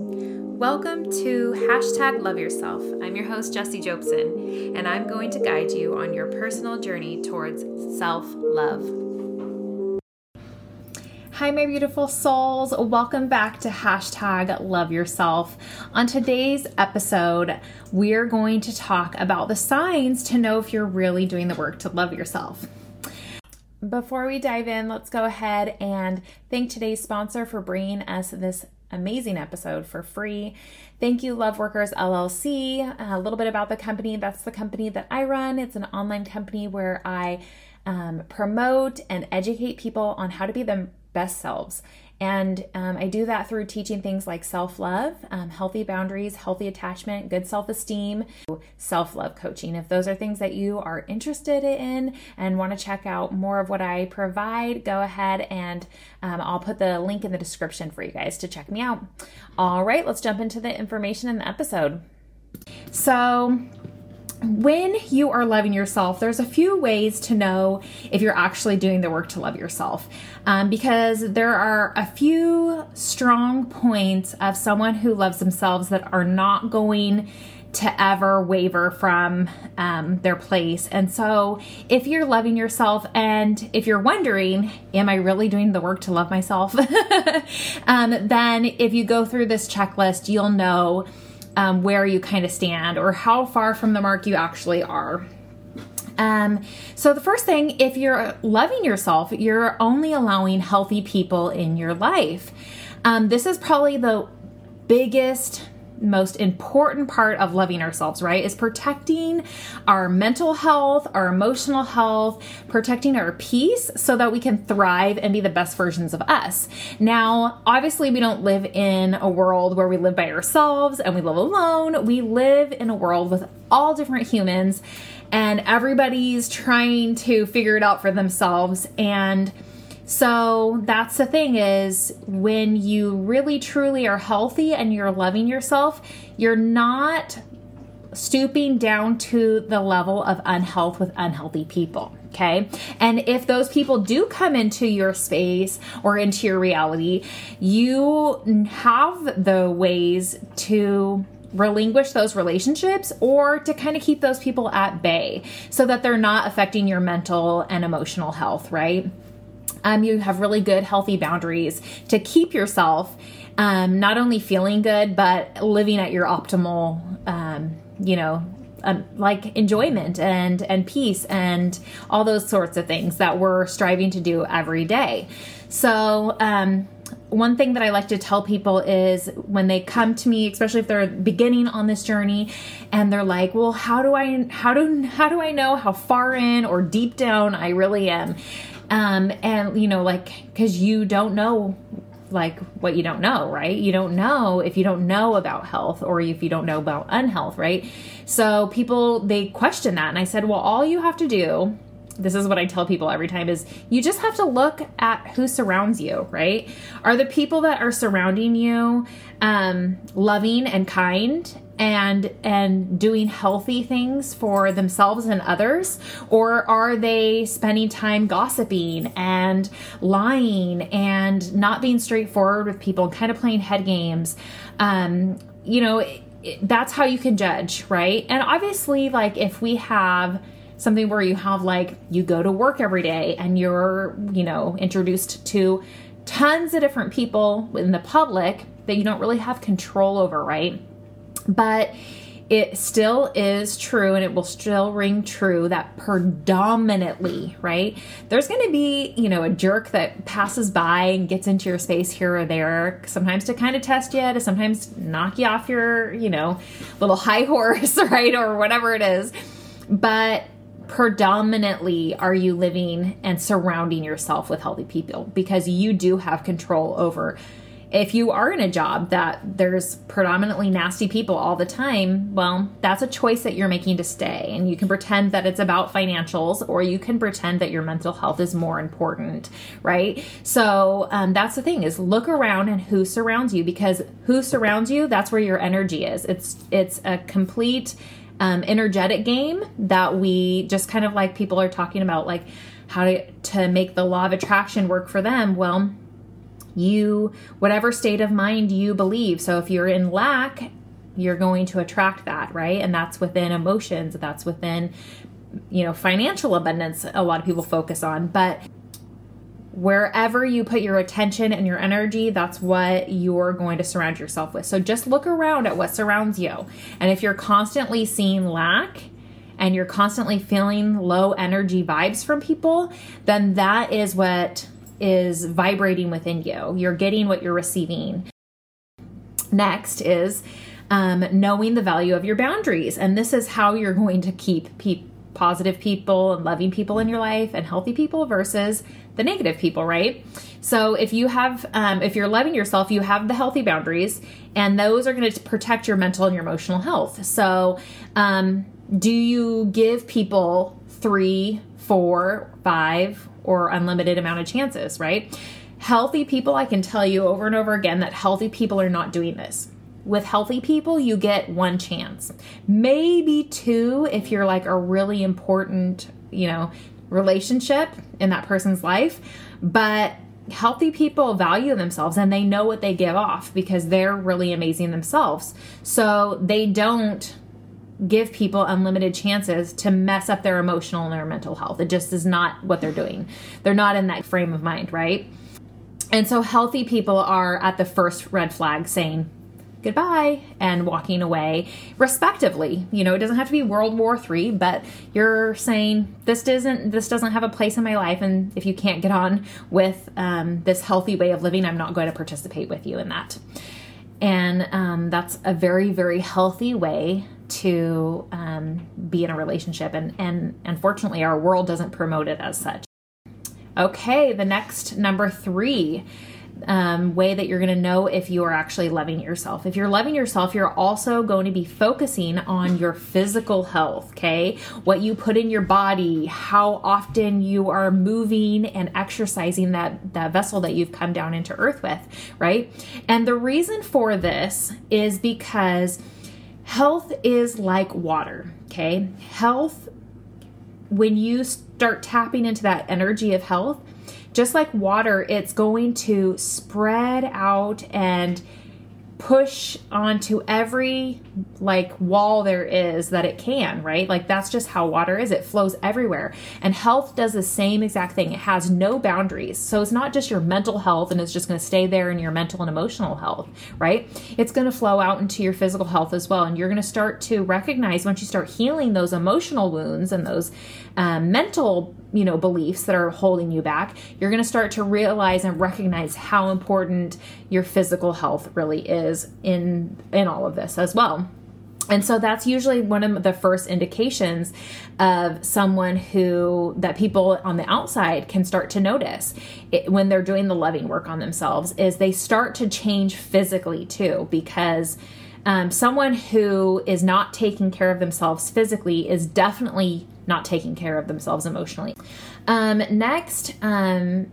Welcome to hashtag love yourself. I'm your host, Jesie Jobson, and I'm going to guide you on your personal journey towards self love. Hi, my beautiful souls. Welcome back to hashtag love yourself. On today's episode, we're going to talk about the signs to know if you're really doing the work to love yourself. Before we dive in, let's go ahead and thank today's sponsor for bringing us this amazing episode for free. Thank you, Love Workers LLC. A little bit about the company. That's the company that I run. It's an online company where I um, promote and educate people on how to be their best selves. And um, I do that through teaching things like self love, um, healthy boundaries, healthy attachment, good self esteem, self love coaching. If those are things that you are interested in and want to check out more of what I provide, go ahead and um, I'll put the link in the description for you guys to check me out. All right, let's jump into the information in the episode. So, when you are loving yourself, there's a few ways to know if you're actually doing the work to love yourself. Um, because there are a few strong points of someone who loves themselves that are not going to ever waver from um, their place. And so, if you're loving yourself and if you're wondering, am I really doing the work to love myself? um, then, if you go through this checklist, you'll know um, where you kind of stand or how far from the mark you actually are. Um, so, the first thing, if you're loving yourself, you're only allowing healthy people in your life. Um, this is probably the biggest most important part of loving ourselves, right? Is protecting our mental health, our emotional health, protecting our peace so that we can thrive and be the best versions of us. Now, obviously, we don't live in a world where we live by ourselves and we live alone. We live in a world with all different humans and everybody's trying to figure it out for themselves and so that's the thing is when you really truly are healthy and you're loving yourself, you're not stooping down to the level of unhealth with unhealthy people. Okay. And if those people do come into your space or into your reality, you have the ways to relinquish those relationships or to kind of keep those people at bay so that they're not affecting your mental and emotional health, right? Um, you have really good, healthy boundaries to keep yourself um, not only feeling good, but living at your optimal, um, you know, um, like enjoyment and and peace and all those sorts of things that we're striving to do every day. So, um, one thing that I like to tell people is when they come to me, especially if they're beginning on this journey, and they're like, "Well, how do I how do how do I know how far in or deep down I really am?" Um, and you know, like, because you don't know like what you don't know, right? You don't know if you don't know about health or if you don't know about unhealth, right? So people they question that and I said, "Well, all you have to do this is what I tell people every time is you just have to look at who surrounds you, right? Are the people that are surrounding you um, loving and kind and and doing healthy things for themselves and others? Or are they spending time gossiping and lying and not being straightforward with people kind of playing head games? Um, you know it, it, that's how you can judge right? And obviously like if we have something where you have like you go to work every day and you're you know introduced to tons of different people in the public that you don't really have control over right but it still is true and it will still ring true that predominantly, right? There's going to be, you know, a jerk that passes by and gets into your space here or there, sometimes to kind of test you, to sometimes knock you off your, you know, little high horse, right? Or whatever it is. But predominantly are you living and surrounding yourself with healthy people because you do have control over if you are in a job that there's predominantly nasty people all the time, well, that's a choice that you're making to stay. And you can pretend that it's about financials, or you can pretend that your mental health is more important, right? So um, that's the thing: is look around and who surrounds you, because who surrounds you, that's where your energy is. It's it's a complete um, energetic game that we just kind of like people are talking about, like how to to make the law of attraction work for them. Well you whatever state of mind you believe. So if you're in lack, you're going to attract that, right? And that's within emotions, that's within you know, financial abundance a lot of people focus on, but wherever you put your attention and your energy, that's what you're going to surround yourself with. So just look around at what surrounds you. And if you're constantly seeing lack, and you're constantly feeling low energy vibes from people, then that is what is vibrating within you. You're getting what you're receiving. Next is um, knowing the value of your boundaries. And this is how you're going to keep people positive people and loving people in your life and healthy people versus the negative people, right? So if you have, um, if you're loving yourself, you have the healthy boundaries, and those are going to protect your mental and your emotional health. So, um, do you give people three, four, five, or unlimited amount of chances, right? Healthy people, I can tell you over and over again that healthy people are not doing this with healthy people, you get one chance, maybe two if you're like a really important, you know, relationship in that person's life. But healthy people value themselves and they know what they give off because they're really amazing themselves. So they don't give people unlimited chances to mess up their emotional and their mental health. It just is not what they're doing. They're not in that frame of mind, right? And so healthy people are at the first red flag saying, goodbye and walking away respectively. You know it doesn't have to be world war three but you're saying this doesn't this doesn't have a place in my life and if you can't get on with um, this healthy way of living i'm not going to participate with you in that. And um, that's a very very healthy way to um, be in a relationship and and unfortunately our world doesn't promote it as such. Okay the next number three um, way that you're going to know if you are actually loving yourself. If you're loving yourself, you're also going to be focusing on your physical health, okay? What you put in your body, how often you are moving and exercising that, that vessel that you've come down into earth with, right? And the reason for this is because health is like water, okay? Health, when you start tapping into that energy of health, just like water, it's going to spread out and push onto every like wall there is that it can, right? Like that's just how water is. It flows everywhere. And health does the same exact thing. It has no boundaries. So it's not just your mental health and it's just going to stay there in your mental and emotional health, right? It's going to flow out into your physical health as well. And you're going to start to recognize once you start healing those emotional wounds and those um, mental you know beliefs that are holding you back you're going to start to realize and recognize how important your physical health really is in in all of this as well. And so that's usually one of the first indications of someone who that people on the outside can start to notice it, when they're doing the loving work on themselves is they start to change physically too because um, someone who is not taking care of themselves physically is definitely not taking care of themselves emotionally. Um, next, um,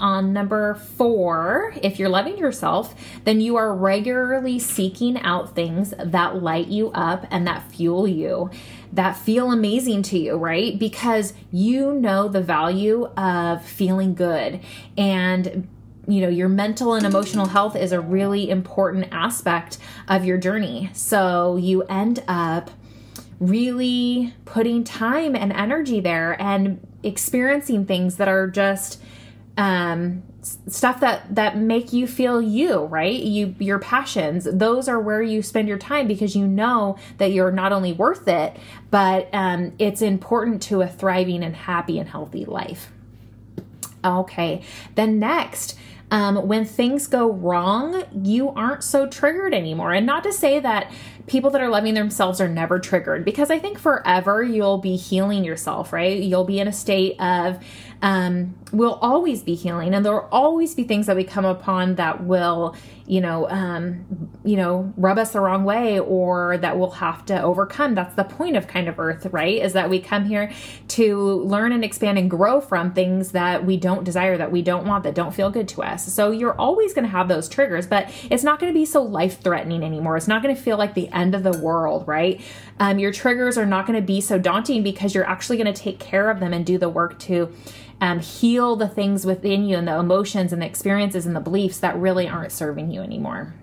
on number four, if you're loving yourself, then you are regularly seeking out things that light you up and that fuel you, that feel amazing to you, right? Because you know the value of feeling good and you know your mental and emotional health is a really important aspect of your journey so you end up really putting time and energy there and experiencing things that are just um stuff that that make you feel you right you your passions those are where you spend your time because you know that you're not only worth it but um it's important to a thriving and happy and healthy life okay then next um, when things go wrong, you aren't so triggered anymore. And not to say that people that are loving themselves are never triggered, because I think forever you'll be healing yourself, right? You'll be in a state of um, will always be healing, and there will always be things that we come upon that will, you know, um, you know, rub us the wrong way, or that we'll have to overcome. That's the point of kind of Earth, right? Is that we come here to learn and expand and grow from things that we don't desire, that we don't want, that don't feel good to us. So you're always going to have those triggers, but it's not going to be so life threatening anymore. It's not going to feel like the end of the world, right? Um, your triggers are not going to be so daunting because you're actually going to take care of them and do the work to um, heal the things within you and the emotions and the experiences and the beliefs that really aren't serving you anymore.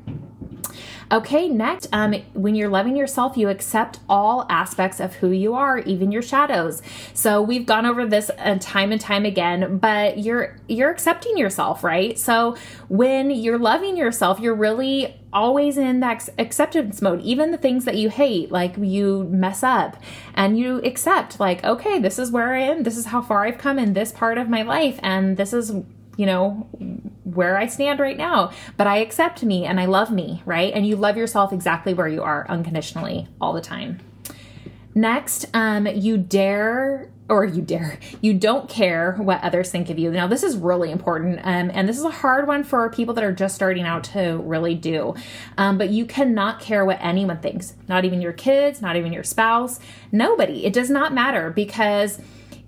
Okay, next, um, when you're loving yourself, you accept all aspects of who you are, even your shadows. So we've gone over this uh, time and time again, but you're you're accepting yourself, right? So when you're loving yourself, you're really always in that acceptance mode even the things that you hate like you mess up and you accept like okay this is where i am this is how far i've come in this part of my life and this is you know where I stand right now, but I accept me and I love me, right? And you love yourself exactly where you are unconditionally all the time. Next, um, you dare or you dare you don't care what others think of you. Now this is really important um, and this is a hard one for people that are just starting out to really do. Um, but you cannot care what anyone thinks not even your kids not even your spouse nobody. It does not matter because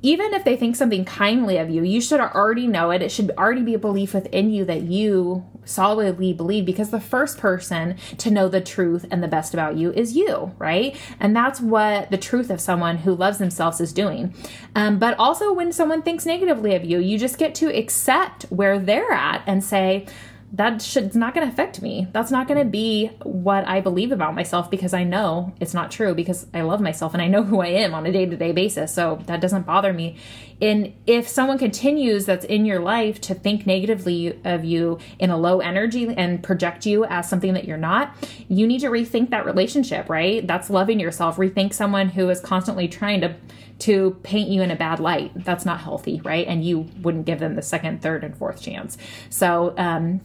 even if they think something kindly of you, you should already know it. It should already be a belief within you that you solidly believe because the first person to know the truth and the best about you is you, right? And that's what the truth of someone who loves themselves is doing. Um, but also, when someone thinks negatively of you, you just get to accept where they're at and say, that not going to affect me. That's not going to be what I believe about myself because I know it's not true because I love myself and I know who I am on a day-to-day basis. So that doesn't bother me. And if someone continues that's in your life to think negatively of you in a low energy and project you as something that you're not, you need to rethink that relationship, right? That's loving yourself. Rethink someone who is constantly trying to to paint you in a bad light. That's not healthy, right? And you wouldn't give them the second, third, and fourth chance. So, um,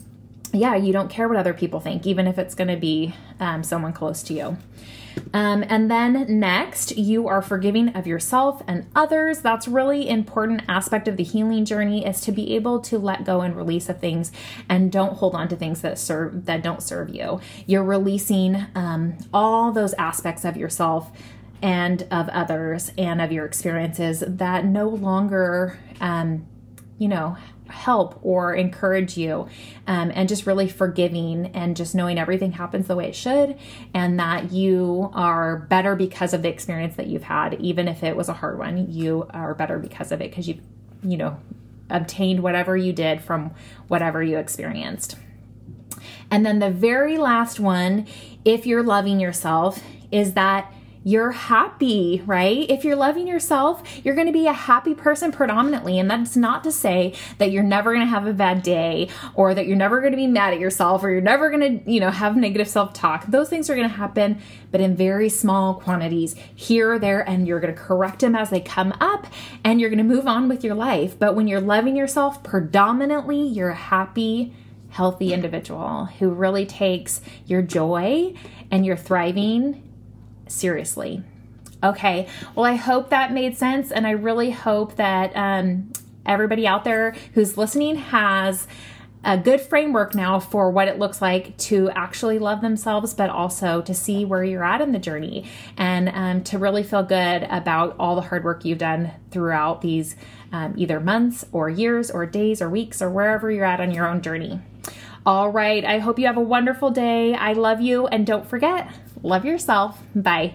yeah, you don't care what other people think, even if it's going to be um, someone close to you. Um, and then next, you are forgiving of yourself and others. That's really important aspect of the healing journey is to be able to let go and release of things and don't hold on to things that serve that don't serve you. You're releasing um, all those aspects of yourself and of others and of your experiences that no longer, um, you know, help or encourage you um, and just really forgiving and just knowing everything happens the way it should and that you are better because of the experience that you've had even if it was a hard one you are better because of it because you've you know obtained whatever you did from whatever you experienced. And then the very last one if you're loving yourself is that you're happy, right? If you're loving yourself, you're going to be a happy person predominantly. And that's not to say that you're never going to have a bad day or that you're never going to be mad at yourself or you're never going to, you know, have negative self talk. Those things are going to happen, but in very small quantities here or there. And you're going to correct them as they come up and you're going to move on with your life. But when you're loving yourself, predominantly, you're a happy, healthy individual who really takes your joy and your thriving seriously. Okay, well, I hope that made sense, and I really hope that um, everybody out there who's listening has a good framework now for what it looks like to actually love themselves, but also to see where you're at in the journey and um, to really feel good about all the hard work you've done throughout these um, either months or years or days or weeks or wherever you're at on your own journey. All right, I hope you have a wonderful day. I love you, and don't forget, love yourself. Bye.